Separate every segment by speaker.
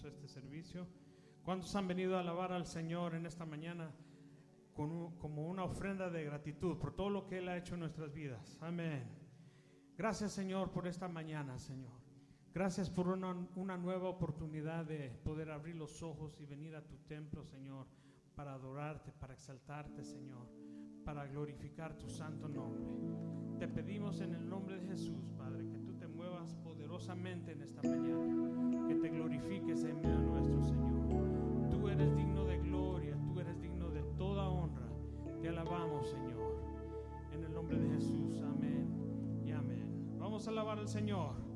Speaker 1: comenzó este servicio. ¿Cuántos han venido a alabar al Señor en esta mañana con un, como una ofrenda de gratitud por todo lo que Él ha hecho en nuestras vidas? Amén. Gracias Señor por esta mañana, Señor. Gracias por una, una nueva oportunidad de poder abrir los ojos y venir a tu templo, Señor, para adorarte, para exaltarte, Señor, para glorificar tu santo nombre. Te pedimos en el nombre de Jesús, Padre, que poderosamente en esta mañana, que te glorifiques en medio nuestro Señor. Tú eres digno de gloria, tú eres digno de toda honra. Te alabamos, Señor. En el nombre de Jesús, amén y amén. Vamos a alabar al Señor.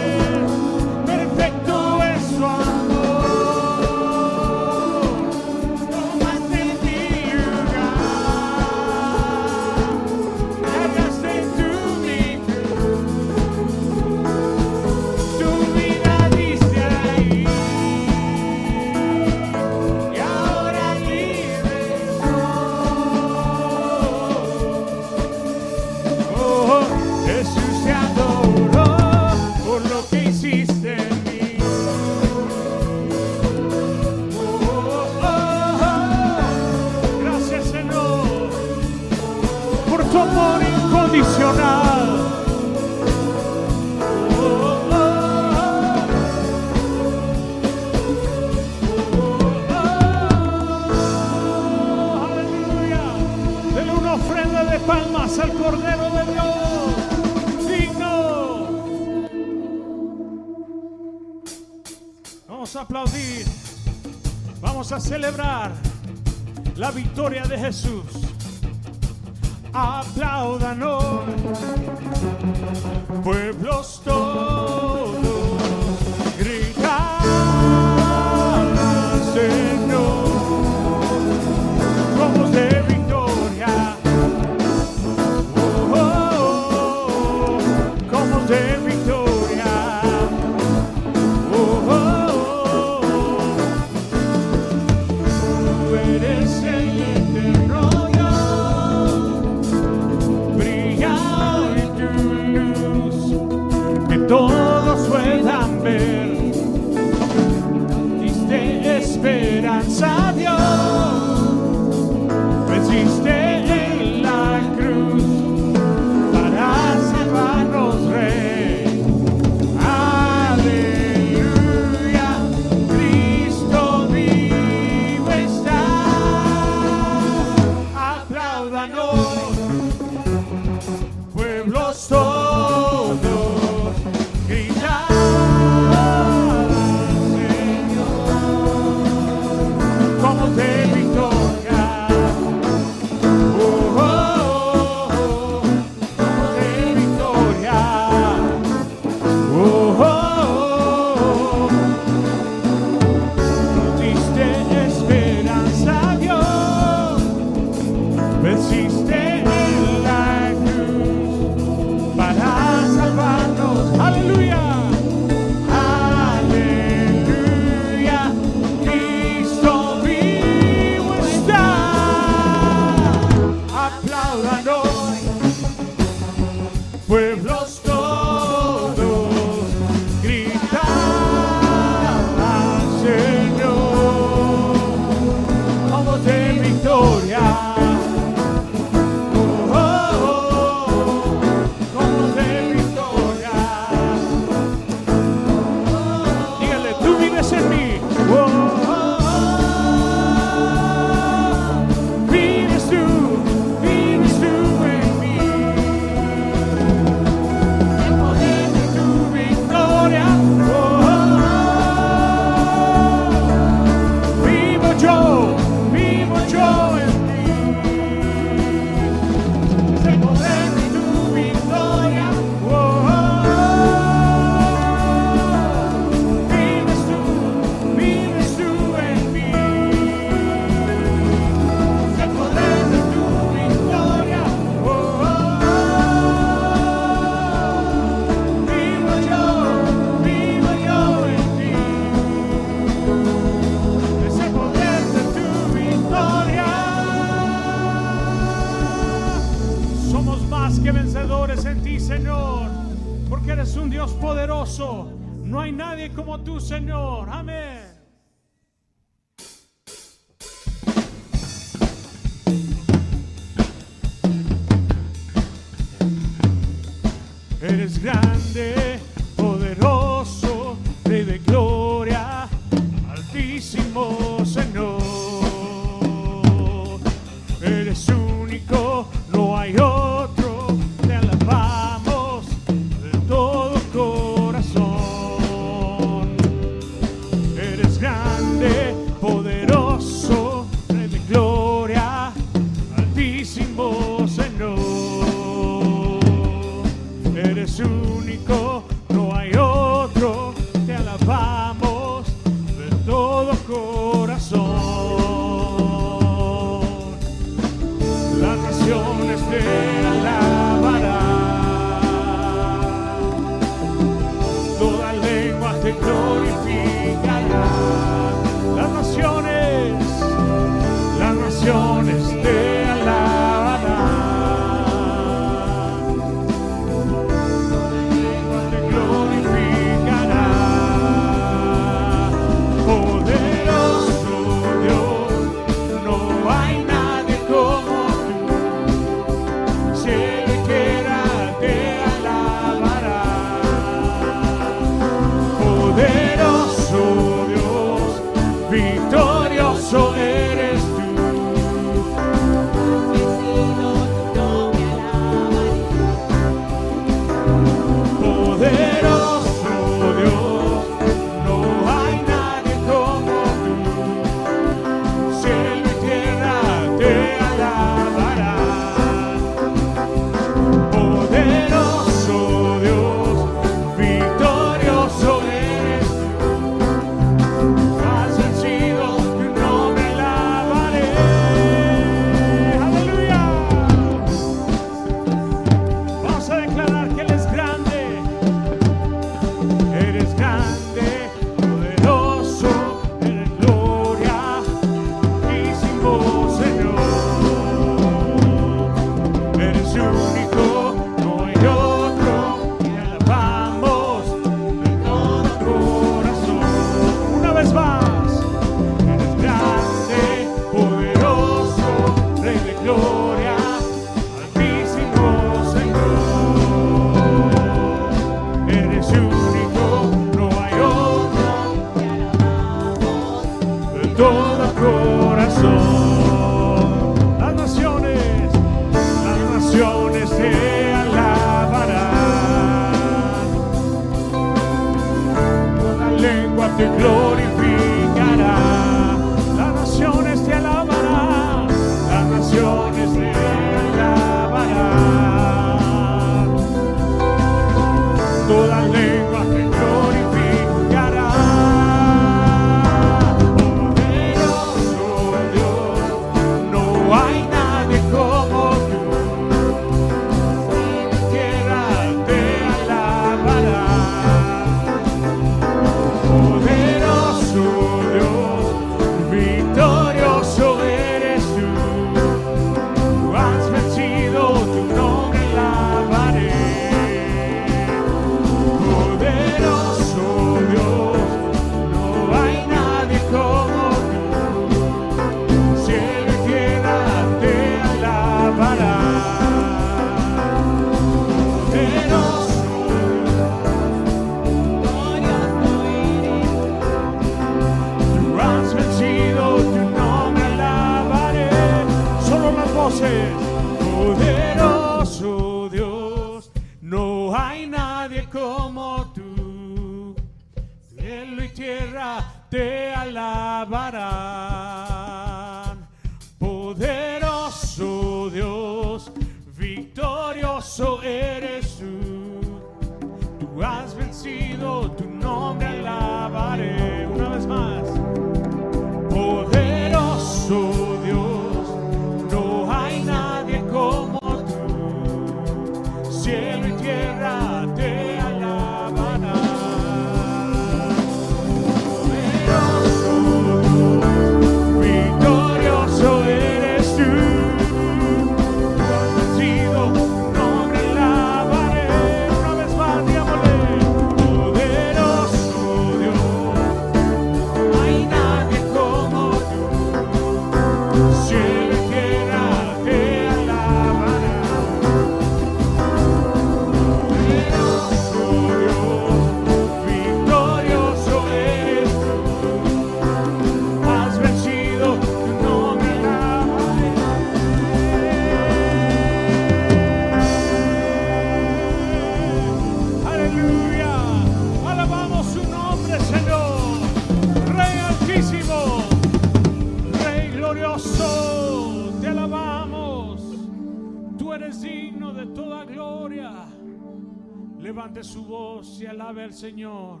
Speaker 1: Señor,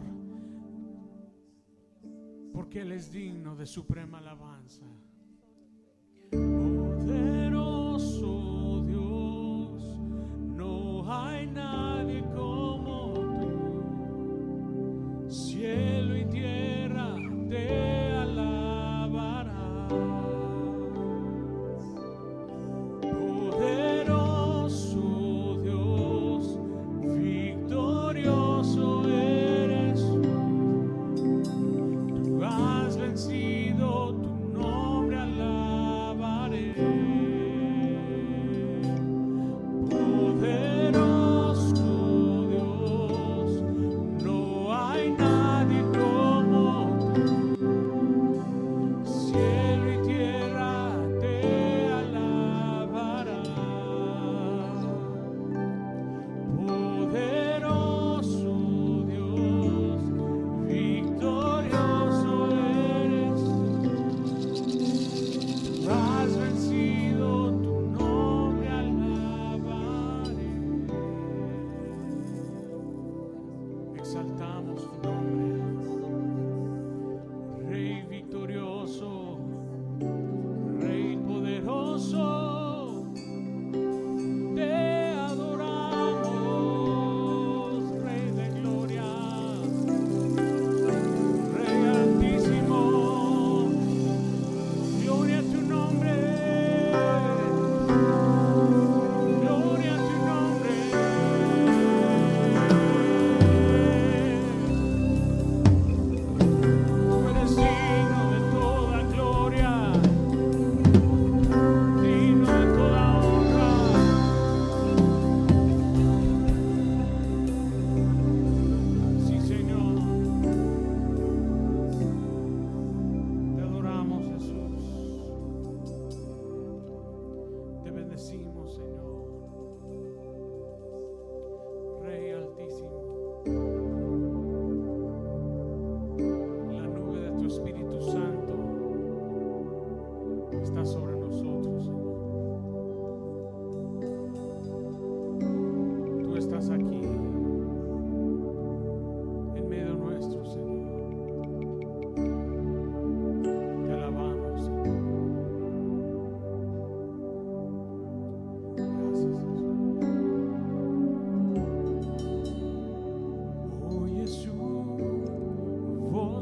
Speaker 1: porque Él es digno de suprema alabanza. Poderoso Dios, no hay nadie como exaltamos,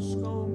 Speaker 1: school.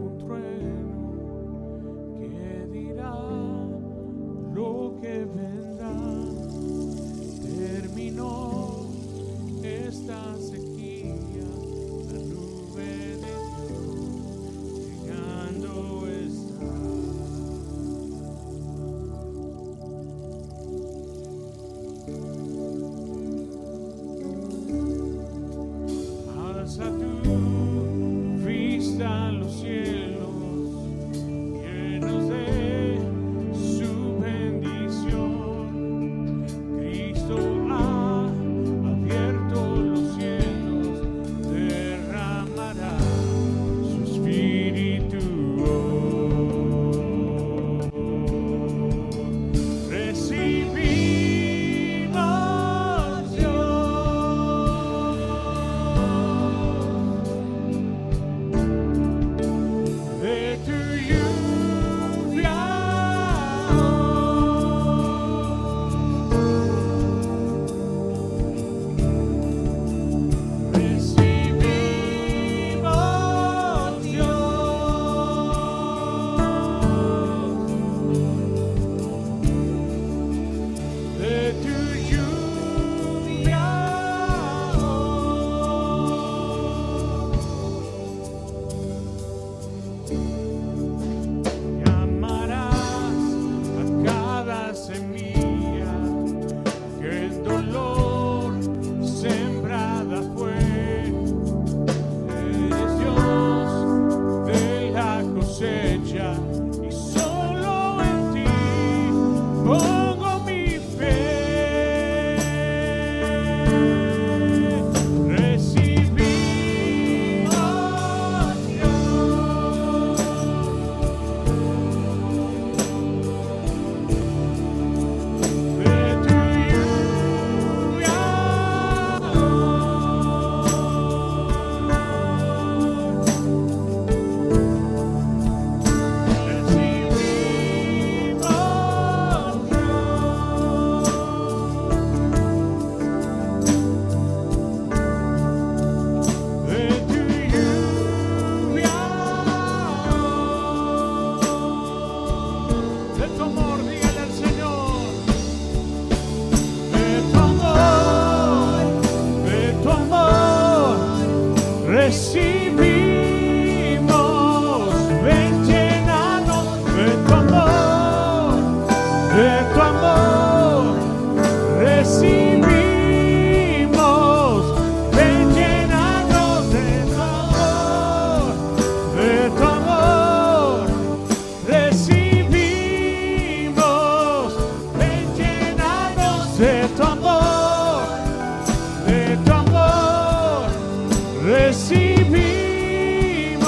Speaker 1: Recibimos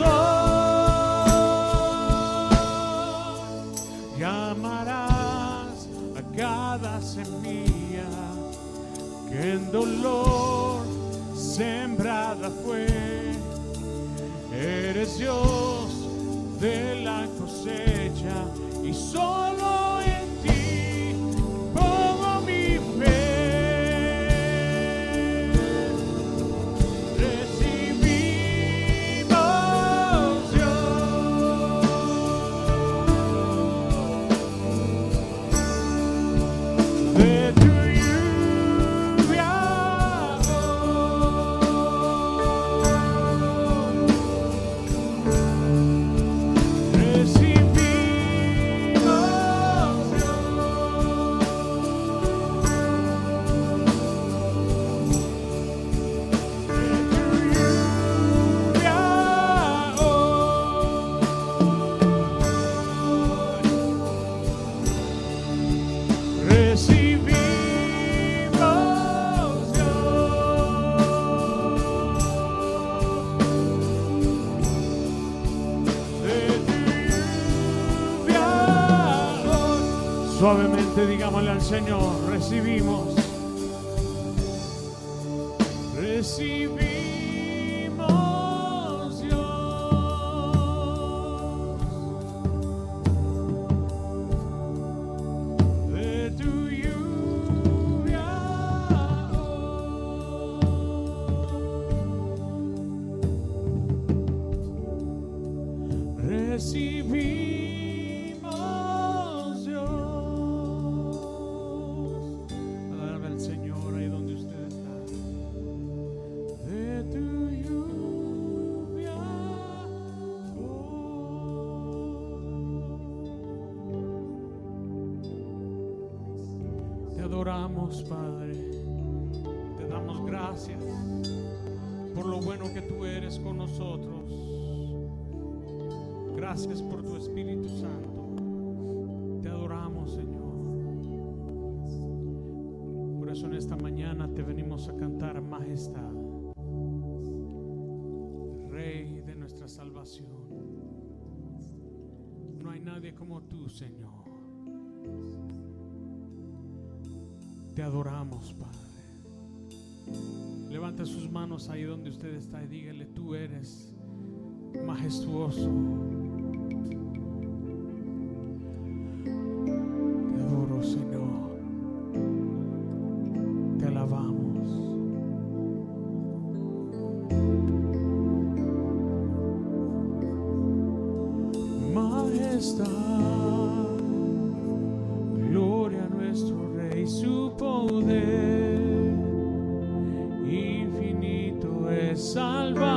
Speaker 1: hoy. Llamarás a cada semilla que en dolor sembrada fue. Eres Dios de la cosecha y solo Suavemente digámosle al Señor, recibimos Gracias por tu Espíritu Santo. Te adoramos, Señor. Por eso en esta mañana te venimos a cantar majestad. Rey de nuestra salvación. No hay nadie como tú, Señor. Te adoramos, Padre. Levante sus manos ahí donde usted está y dígale, tú eres majestuoso.
Speaker 2: salva.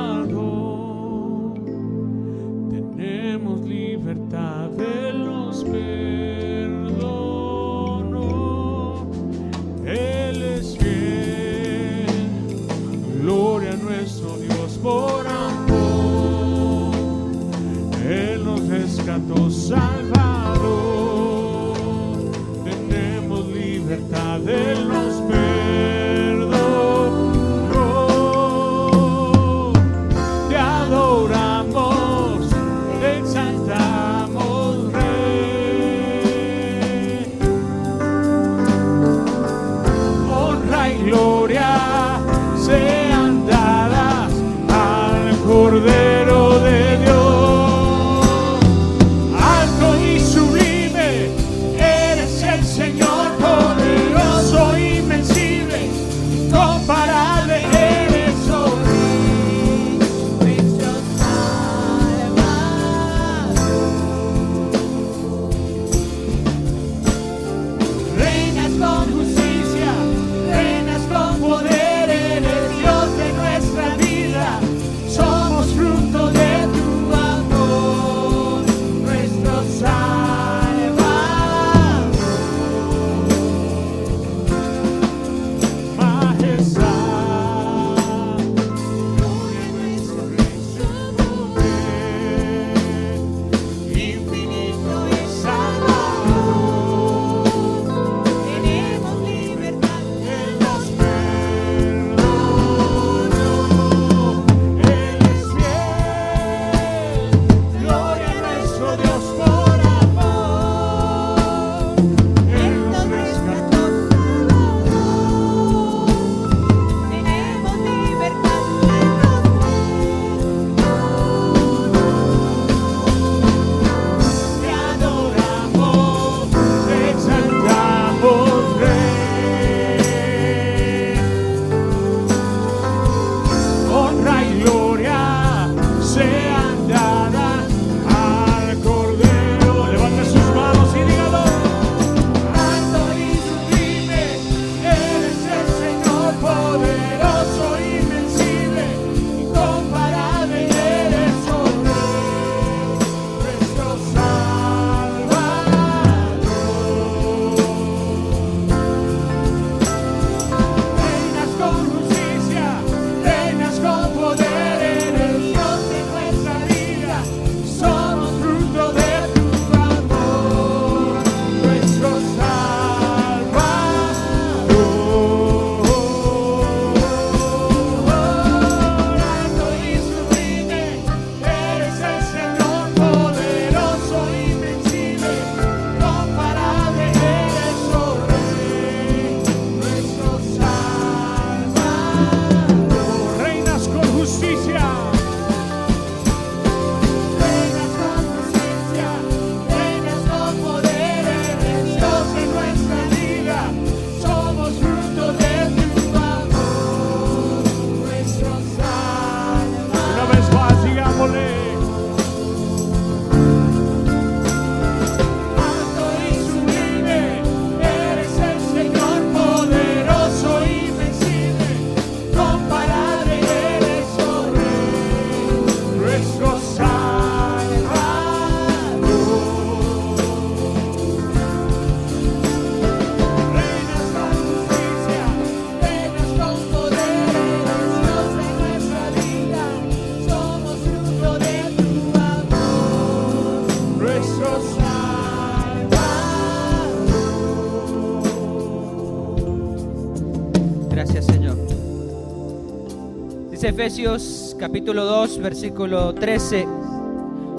Speaker 2: Efesios capítulo 2, versículo 13.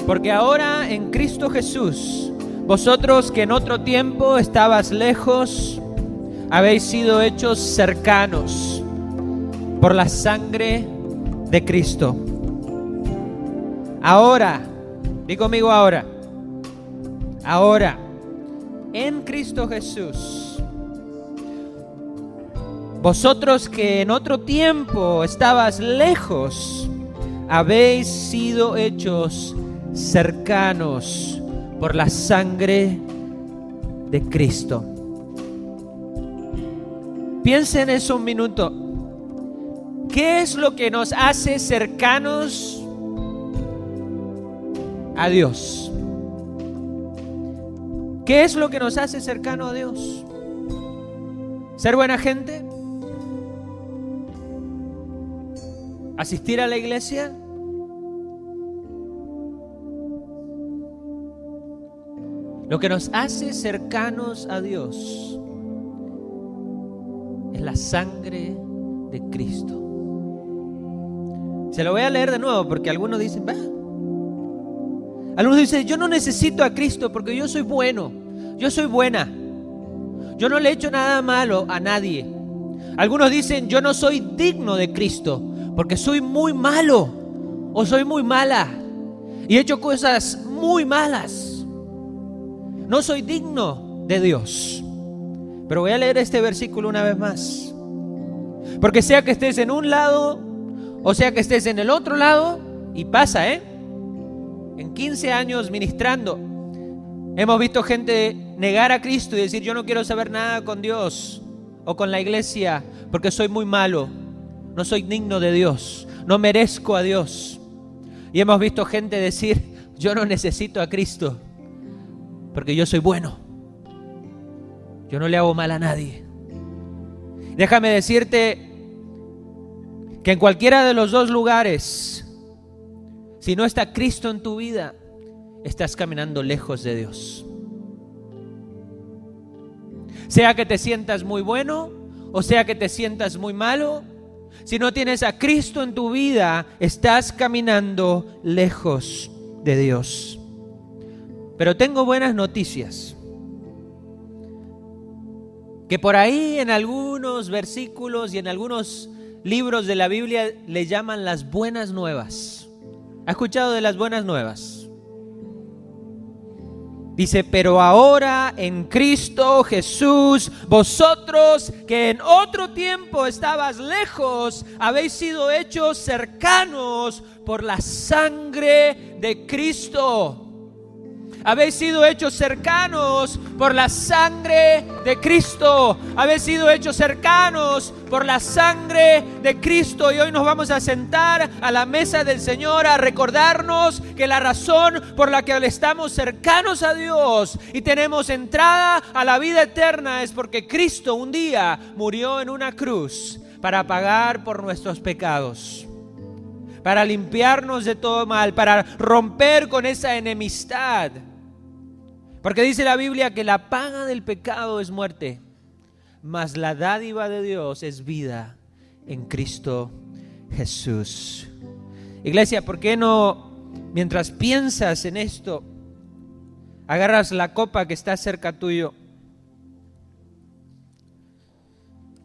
Speaker 2: Porque ahora en Cristo Jesús, vosotros que en otro tiempo estabas lejos, habéis sido hechos cercanos por la sangre de Cristo. Ahora, di conmigo ahora, ahora, en Cristo Jesús, vosotros que en otro tiempo estabas lejos, habéis sido hechos cercanos por la sangre de Cristo. Piensa en eso un minuto. ¿Qué es lo que nos hace cercanos a Dios? ¿Qué es lo que nos hace cercano a Dios? ¿Ser buena gente? ¿Asistir a la iglesia? Lo que nos hace cercanos a Dios es la sangre de Cristo. Se lo voy a leer de nuevo porque algunos dicen, va. Algunos dicen, yo no necesito a Cristo porque yo soy bueno, yo soy buena. Yo no le he hecho nada malo a nadie. Algunos dicen, yo no soy digno de Cristo porque soy muy malo o soy muy mala y he hecho cosas muy malas. No soy digno de Dios. Pero voy a leer este versículo una vez más. Porque sea que estés en un lado o sea que estés en el otro lado, y pasa, ¿eh? En 15 años ministrando, hemos visto gente negar a Cristo y decir, yo no quiero saber nada con Dios o con la iglesia porque soy muy malo, no soy digno de Dios, no merezco a Dios. Y hemos visto gente decir, yo no necesito a Cristo porque yo soy bueno. Yo no le hago mal a nadie. Déjame decirte que en cualquiera de los dos lugares, si no está Cristo en tu vida, estás caminando lejos de Dios. Sea que te sientas muy bueno o sea que te sientas muy malo, si no tienes a Cristo en tu vida, estás caminando lejos de Dios. Pero tengo buenas noticias. Que por ahí en algunos versículos y en algunos libros de la Biblia le llaman las buenas nuevas. ¿Ha escuchado de las buenas nuevas? Dice, pero ahora en Cristo Jesús, vosotros que en otro tiempo estabas lejos, habéis sido hechos cercanos por la sangre de Cristo habéis sido hechos cercanos por la sangre de Cristo. Habéis sido hechos cercanos por la sangre de Cristo. Y hoy nos vamos a sentar a la mesa del Señor a recordarnos que la razón por la que estamos cercanos a Dios y tenemos entrada a la vida eterna es porque Cristo un día murió en una cruz para pagar por nuestros pecados para limpiarnos de todo mal, para romper con esa enemistad. Porque dice la Biblia que la paga del pecado es muerte, mas la dádiva de Dios es vida en Cristo Jesús. Iglesia, ¿por qué no, mientras piensas en esto, agarras la copa que está cerca tuyo?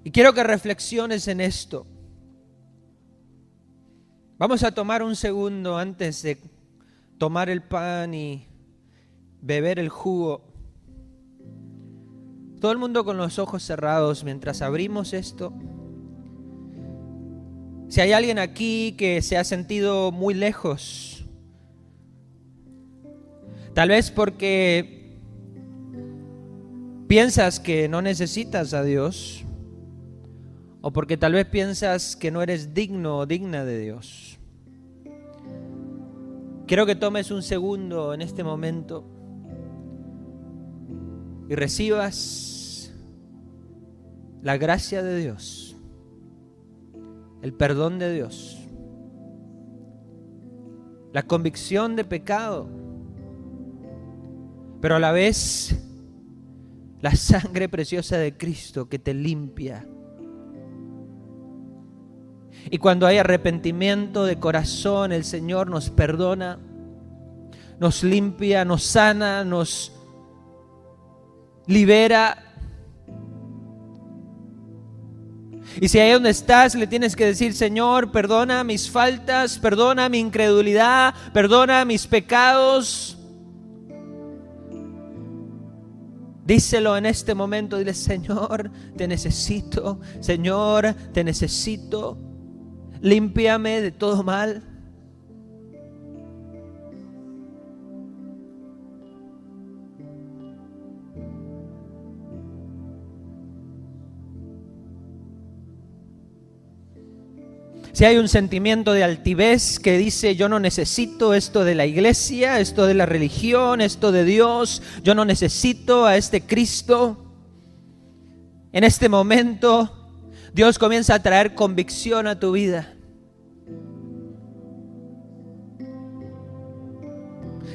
Speaker 2: Y quiero que reflexiones en esto. Vamos a tomar un segundo antes de tomar el pan y beber el jugo. Todo el mundo con los ojos cerrados mientras abrimos esto. Si hay alguien aquí que se ha sentido muy lejos, tal vez porque piensas que no necesitas a Dios, o porque tal vez piensas que no eres digno o digna de Dios. Quiero que tomes un segundo en este momento y recibas la gracia de Dios, el perdón de Dios, la convicción de pecado, pero a la vez la sangre preciosa de Cristo que te limpia. Y cuando hay arrepentimiento de corazón, el Señor nos perdona, nos limpia, nos sana, nos libera. Y si ahí donde estás le tienes que decir, Señor, perdona mis faltas, perdona mi incredulidad, perdona mis pecados. Díselo en este momento, dile, Señor, te necesito, Señor, te necesito, límpiame de todo mal. Si hay un sentimiento de altivez que dice yo no necesito esto de la iglesia, esto de la religión, esto de Dios, yo no necesito a este Cristo, en este momento Dios comienza a traer convicción a tu vida.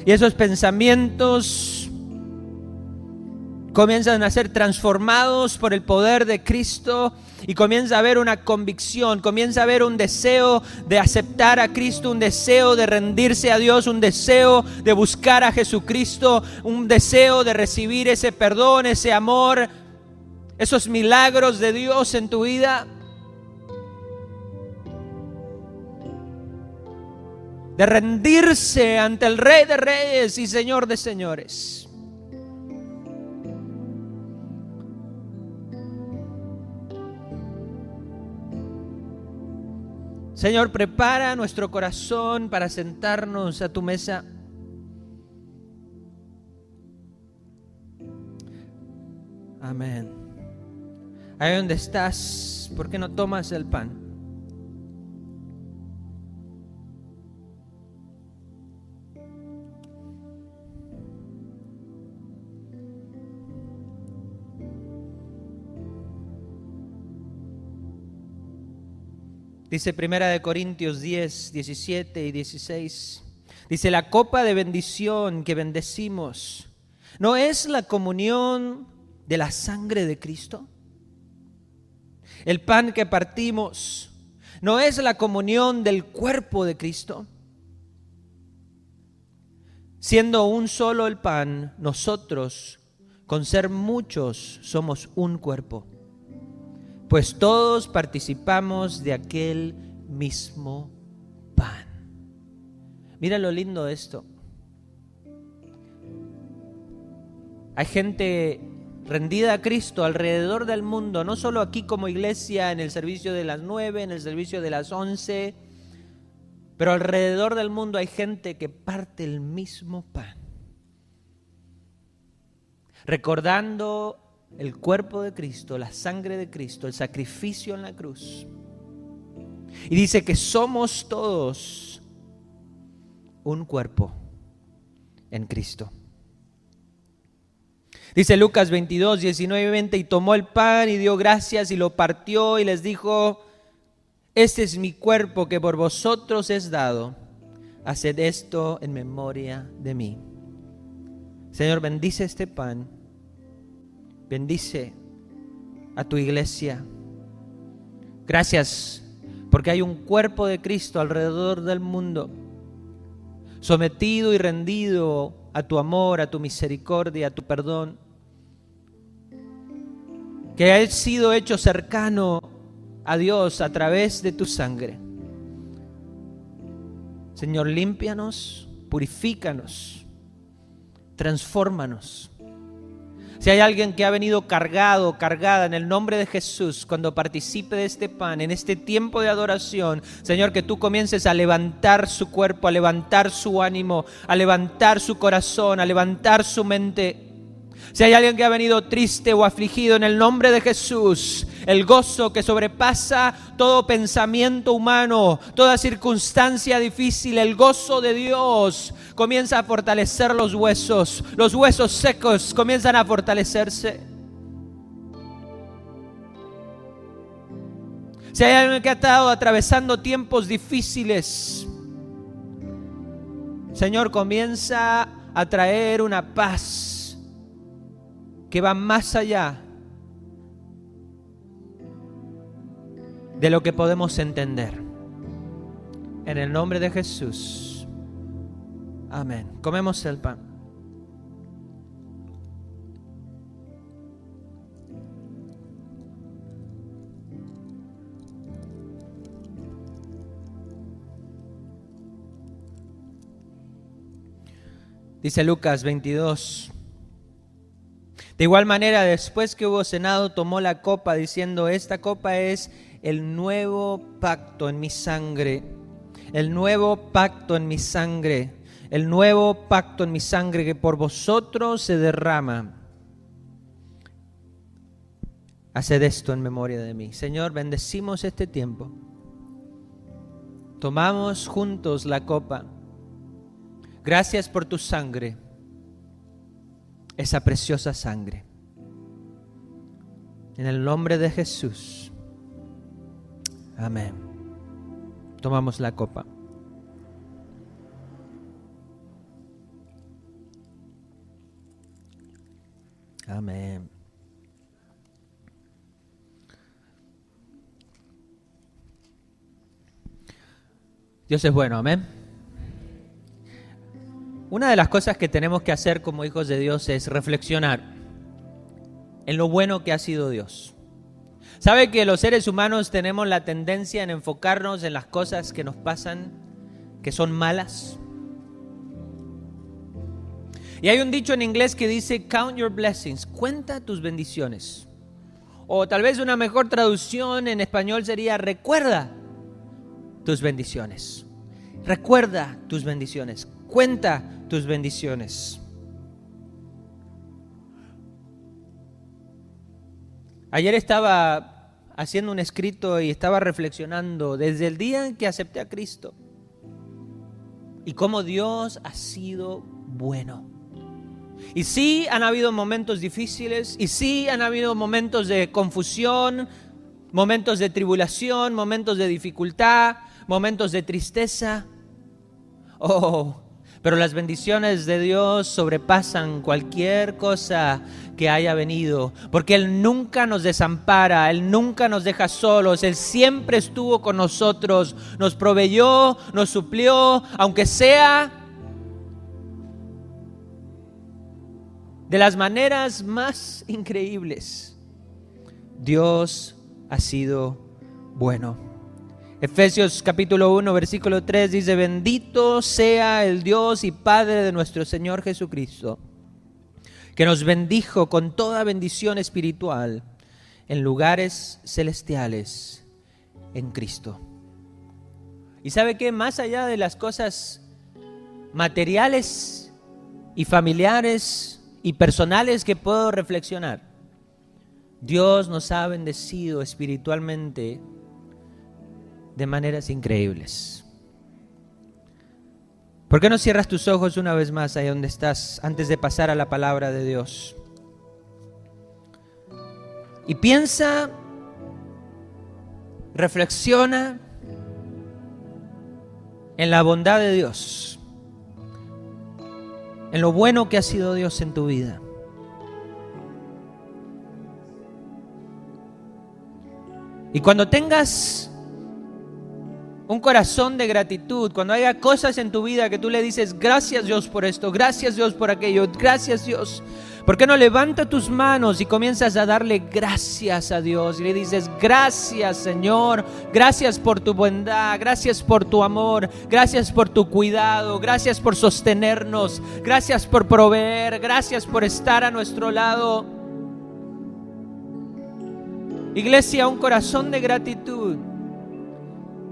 Speaker 2: Y esos pensamientos comienzan a ser transformados por el poder de Cristo y comienza a haber una convicción, comienza a haber un deseo de aceptar a Cristo, un deseo de rendirse a Dios, un deseo de buscar a Jesucristo, un deseo de recibir ese perdón, ese amor, esos milagros de Dios en tu vida. De rendirse ante el Rey de Reyes y Señor de Señores. Señor, prepara nuestro corazón para sentarnos a tu mesa. Amén. Ahí donde estás, ¿por qué no tomas el pan? Dice Primera de Corintios 10, 17 y 16. Dice, la copa de bendición que bendecimos, ¿no es la comunión de la sangre de Cristo? El pan que partimos, ¿no es la comunión del cuerpo de Cristo? Siendo un solo el pan, nosotros, con ser muchos, somos un cuerpo pues todos participamos de aquel mismo pan. Mira lo lindo de esto. Hay gente rendida a Cristo alrededor del mundo, no solo aquí como iglesia, en el servicio de las nueve, en el servicio de las once, pero alrededor del mundo hay gente que parte el mismo pan, recordando el cuerpo de Cristo, la sangre de Cristo, el sacrificio en la cruz. Y dice que somos todos un cuerpo en Cristo. Dice Lucas 22, 19 y 20, y tomó el pan y dio gracias y lo partió y les dijo, este es mi cuerpo que por vosotros es dado, haced esto en memoria de mí. Señor, bendice este pan Bendice a tu iglesia. Gracias porque hay un cuerpo de Cristo alrededor del mundo, sometido y rendido a tu amor, a tu misericordia, a tu perdón, que ha sido hecho cercano a Dios a través de tu sangre. Señor, límpianos, purifícanos, transfórmanos. Si hay alguien que ha venido cargado, cargada en el nombre de Jesús, cuando participe de este pan, en este tiempo de adoración, Señor, que tú comiences a levantar su cuerpo, a levantar su ánimo, a levantar su corazón, a levantar su mente. Si hay alguien que ha venido triste o afligido en el nombre de Jesús, el gozo que sobrepasa todo pensamiento humano, toda circunstancia difícil, el gozo de Dios comienza a fortalecer los huesos, los huesos secos comienzan a fortalecerse. Si hay alguien que ha estado atravesando tiempos difíciles, Señor, comienza a traer una paz que va más allá de lo que podemos entender. En el nombre de Jesús. Amén. Comemos el pan. Dice Lucas 22. De igual manera, después que hubo cenado, tomó la copa diciendo, esta copa es el nuevo pacto en mi sangre, el nuevo pacto en mi sangre, el nuevo pacto en mi sangre que por vosotros se derrama. Haced esto en memoria de mí. Señor, bendecimos este tiempo. Tomamos juntos la copa. Gracias por tu sangre, esa preciosa sangre. En el nombre de Jesús. Amén. Tomamos la copa. Amén. Dios es bueno, amén. Una de las cosas que tenemos que hacer como hijos de Dios es reflexionar en lo bueno que ha sido Dios. ¿Sabe que los seres humanos tenemos la tendencia en enfocarnos en las cosas que nos pasan, que son malas? Y hay un dicho en inglés que dice, count your blessings, cuenta tus bendiciones. O tal vez una mejor traducción en español sería, recuerda tus bendiciones. Recuerda tus bendiciones. Cuenta tus bendiciones. Ayer estaba haciendo un escrito y estaba reflexionando desde el día en que acepté a Cristo y cómo Dios ha sido bueno. Y sí han habido momentos difíciles y sí han habido momentos de confusión, momentos de tribulación, momentos de dificultad, momentos de tristeza. Oh, pero las bendiciones de Dios sobrepasan cualquier cosa que haya venido, porque Él nunca nos desampara, Él nunca nos deja solos, Él siempre estuvo con nosotros, nos proveyó, nos suplió, aunque sea de las maneras más increíbles. Dios ha sido bueno. Efesios capítulo 1, versículo 3 dice, bendito sea el Dios y Padre de nuestro Señor Jesucristo, que nos bendijo con toda bendición espiritual en lugares celestiales en Cristo. Y sabe que más allá de las cosas materiales y familiares y personales que puedo reflexionar, Dios nos ha bendecido espiritualmente de maneras increíbles. ¿Por qué no cierras tus ojos una vez más ahí donde estás antes de pasar a la palabra de Dios? Y piensa, reflexiona en la bondad de Dios, en lo bueno que ha sido Dios en tu vida. Y cuando tengas un corazón de gratitud, cuando haya cosas en tu vida que tú le dices, gracias Dios por esto, gracias Dios por aquello, gracias Dios. ¿Por qué no levanta tus manos y comienzas a darle gracias a Dios? Y le dices, gracias Señor, gracias por tu bondad, gracias por tu amor, gracias por tu cuidado, gracias por sostenernos, gracias por proveer, gracias por estar a nuestro lado. Iglesia, un corazón de gratitud.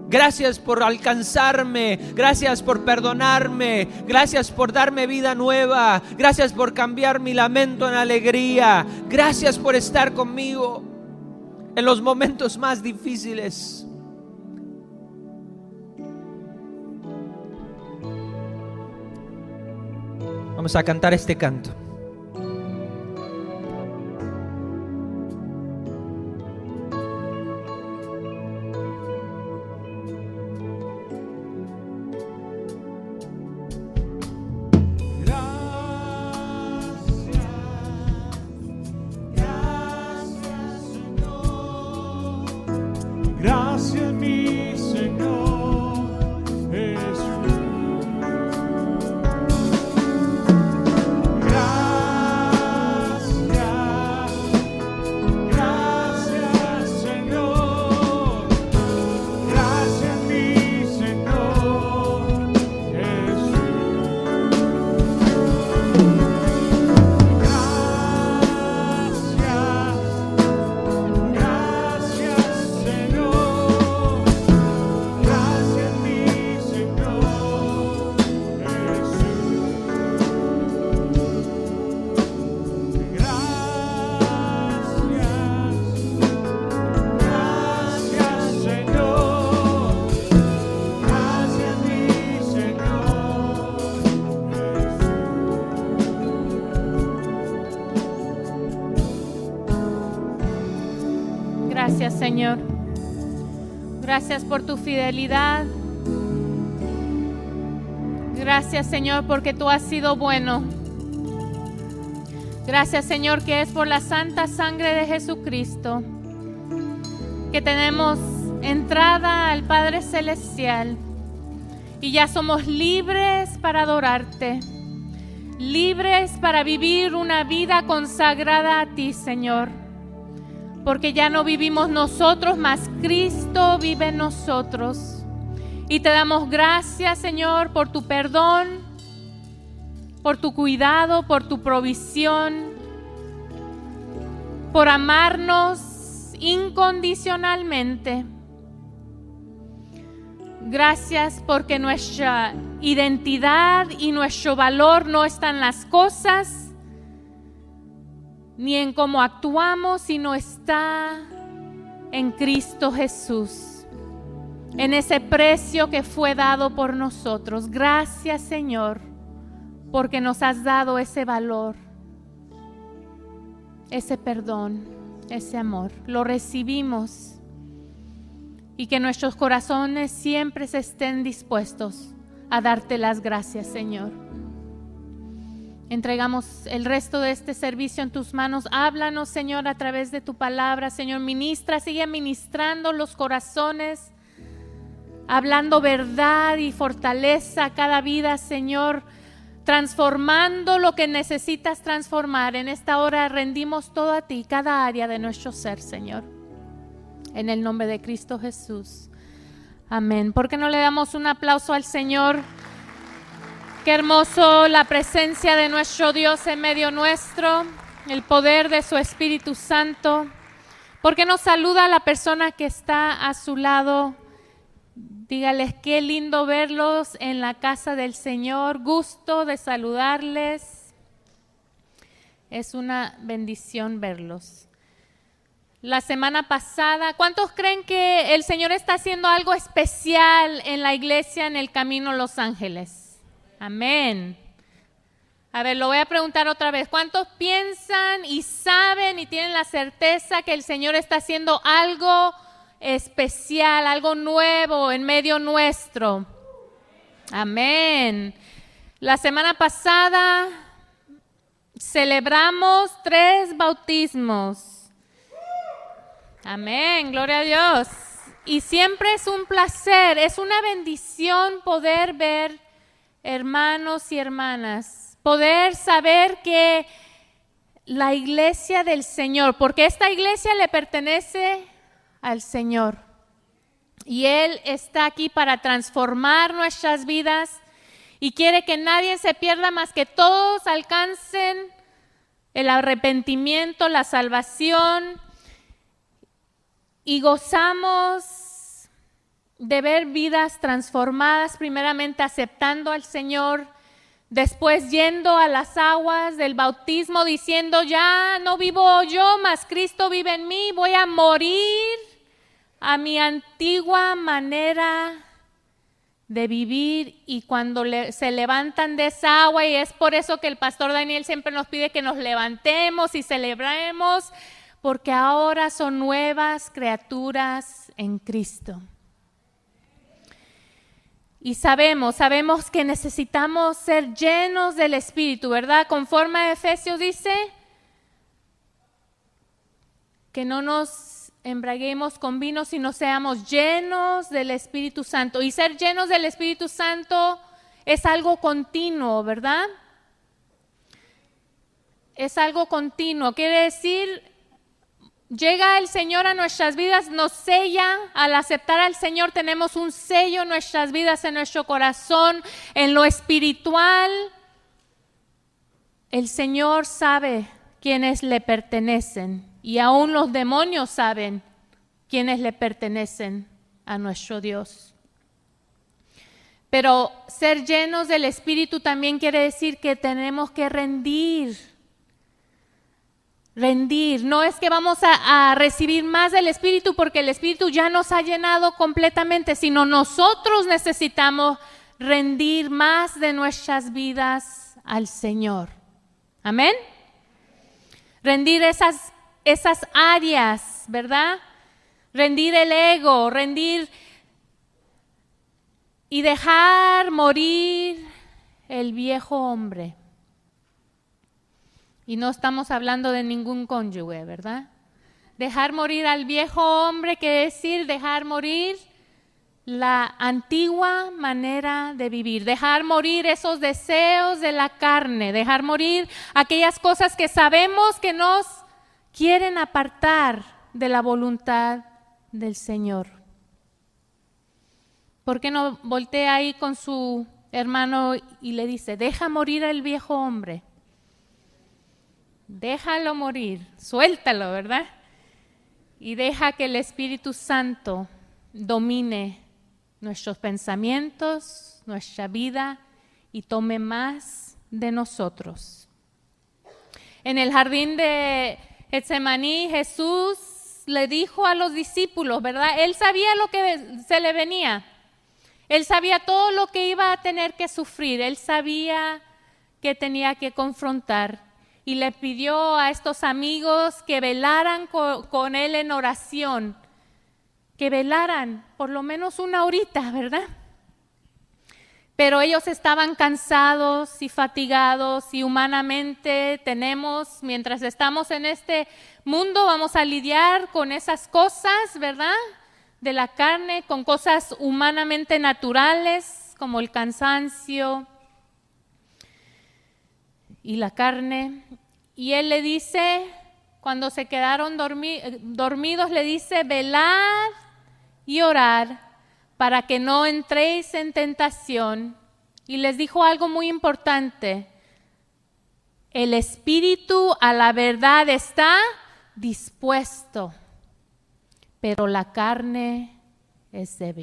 Speaker 2: Gracias por alcanzarme, gracias por perdonarme, gracias por darme vida nueva, gracias por cambiar mi lamento en alegría, gracias por estar conmigo en los momentos más difíciles. Vamos a cantar este canto.
Speaker 1: Gracias Gracias mi Gracias
Speaker 3: por tu fidelidad. Gracias, Señor, porque tú has sido bueno. Gracias, Señor, que es por la santa sangre de Jesucristo que tenemos entrada al Padre Celestial y ya somos libres para adorarte, libres para vivir una vida consagrada a ti, Señor porque ya no vivimos nosotros, mas Cristo vive en nosotros. Y te damos gracias, Señor, por tu perdón, por tu cuidado, por tu provisión, por amarnos incondicionalmente. Gracias porque nuestra identidad y nuestro valor no están en las cosas, ni en cómo actuamos, sino está en Cristo Jesús, en ese precio que fue dado por nosotros. Gracias Señor, porque nos has dado ese valor, ese perdón, ese amor. Lo recibimos y que nuestros corazones siempre estén dispuestos a darte las gracias, Señor. Entregamos el resto de este servicio en tus manos. Háblanos, Señor, a través de tu palabra. Señor, ministra, sigue ministrando los corazones, hablando verdad y fortaleza a cada vida, Señor, transformando lo que necesitas transformar. En esta hora rendimos todo a ti, cada área de nuestro ser, Señor. En el nombre de Cristo Jesús. Amén. ¿Por qué no le damos un aplauso al Señor? Qué hermoso la presencia de nuestro Dios en medio nuestro, el poder de su Espíritu Santo. Porque nos saluda a la persona que está a su lado. Dígales qué lindo verlos en la casa del Señor. Gusto de saludarles. Es una bendición verlos. La semana pasada, ¿cuántos creen que el Señor está haciendo algo especial en la iglesia en el Camino Los Ángeles? Amén. A ver, lo voy a preguntar otra vez. ¿Cuántos piensan y saben y tienen la certeza que el Señor está haciendo algo especial, algo nuevo en medio nuestro? Amén. La semana pasada celebramos tres bautismos. Amén, gloria a Dios. Y siempre es un placer, es una bendición poder ver hermanos y hermanas, poder saber que la iglesia del Señor, porque esta iglesia le pertenece al Señor. Y Él está aquí para transformar nuestras vidas y quiere que nadie se pierda más que todos alcancen el arrepentimiento, la salvación y gozamos de ver vidas transformadas, primeramente aceptando al Señor, después yendo a las aguas del bautismo diciendo, ya no vivo yo, mas Cristo vive en mí, voy a morir a mi antigua manera de vivir y cuando se levantan de esa agua y es por eso que el pastor Daniel siempre nos pide que nos levantemos y celebremos porque ahora son nuevas criaturas en Cristo. Y sabemos, sabemos que necesitamos ser llenos del Espíritu, ¿verdad? Conforme a Efesios dice que no nos embraguemos con vino, sino seamos llenos del Espíritu Santo. Y ser llenos del Espíritu Santo es algo continuo, ¿verdad? Es algo continuo. Quiere decir, llega el Señor a nuestras vidas, nos sella. Al aceptar al Señor tenemos un sello en nuestras vidas, en nuestro corazón, en lo espiritual. El Señor sabe quiénes le pertenecen y aún los demonios saben quiénes le pertenecen a nuestro Dios. Pero ser llenos del Espíritu también quiere decir que tenemos que rendir. Rendir. No es que vamos a, recibir más del Espíritu porque el Espíritu ya nos ha llenado completamente, sino nosotros necesitamos rendir más de nuestras vidas al Señor. Amén. Rendir esas, esas áreas, ¿verdad? Rendir el ego, rendir y dejar morir el viejo hombre. Y no estamos hablando de ningún cónyuge, ¿verdad? Dejar morir al viejo hombre quiere decir dejar morir la antigua manera de vivir, dejar morir esos deseos de la carne, dejar morir aquellas cosas que sabemos que nos quieren apartar de la voluntad del Señor. ¿Por qué no voltea ahí con su hermano y le dice, deja morir al viejo hombre? Déjalo morir, suéltalo, ¿verdad? Y deja que el Espíritu Santo domine nuestros pensamientos, nuestra vida y tome más de nosotros. En el jardín de Getsemaní, Jesús le dijo a los discípulos, ¿verdad? Él sabía lo que se le venía. Él sabía todo lo que iba a tener que sufrir. Él sabía que tenía que confrontar. Y le pidió a estos amigos que velaran con, con él en oración que velaran por lo menos una horita, ¿verdad? Pero ellos estaban cansados y fatigados y humanamente tenemos, mientras estamos en este mundo, vamos a lidiar con esas cosas, ¿verdad? De la carne, con cosas humanamente naturales como el cansancio y la carne. Y él le dice, cuando se quedaron dormi dormidos, le dice, velad y orar para que no entréis en tentación. Y les dijo algo muy importante. El espíritu a la verdad está dispuesto, pero la carne es débil.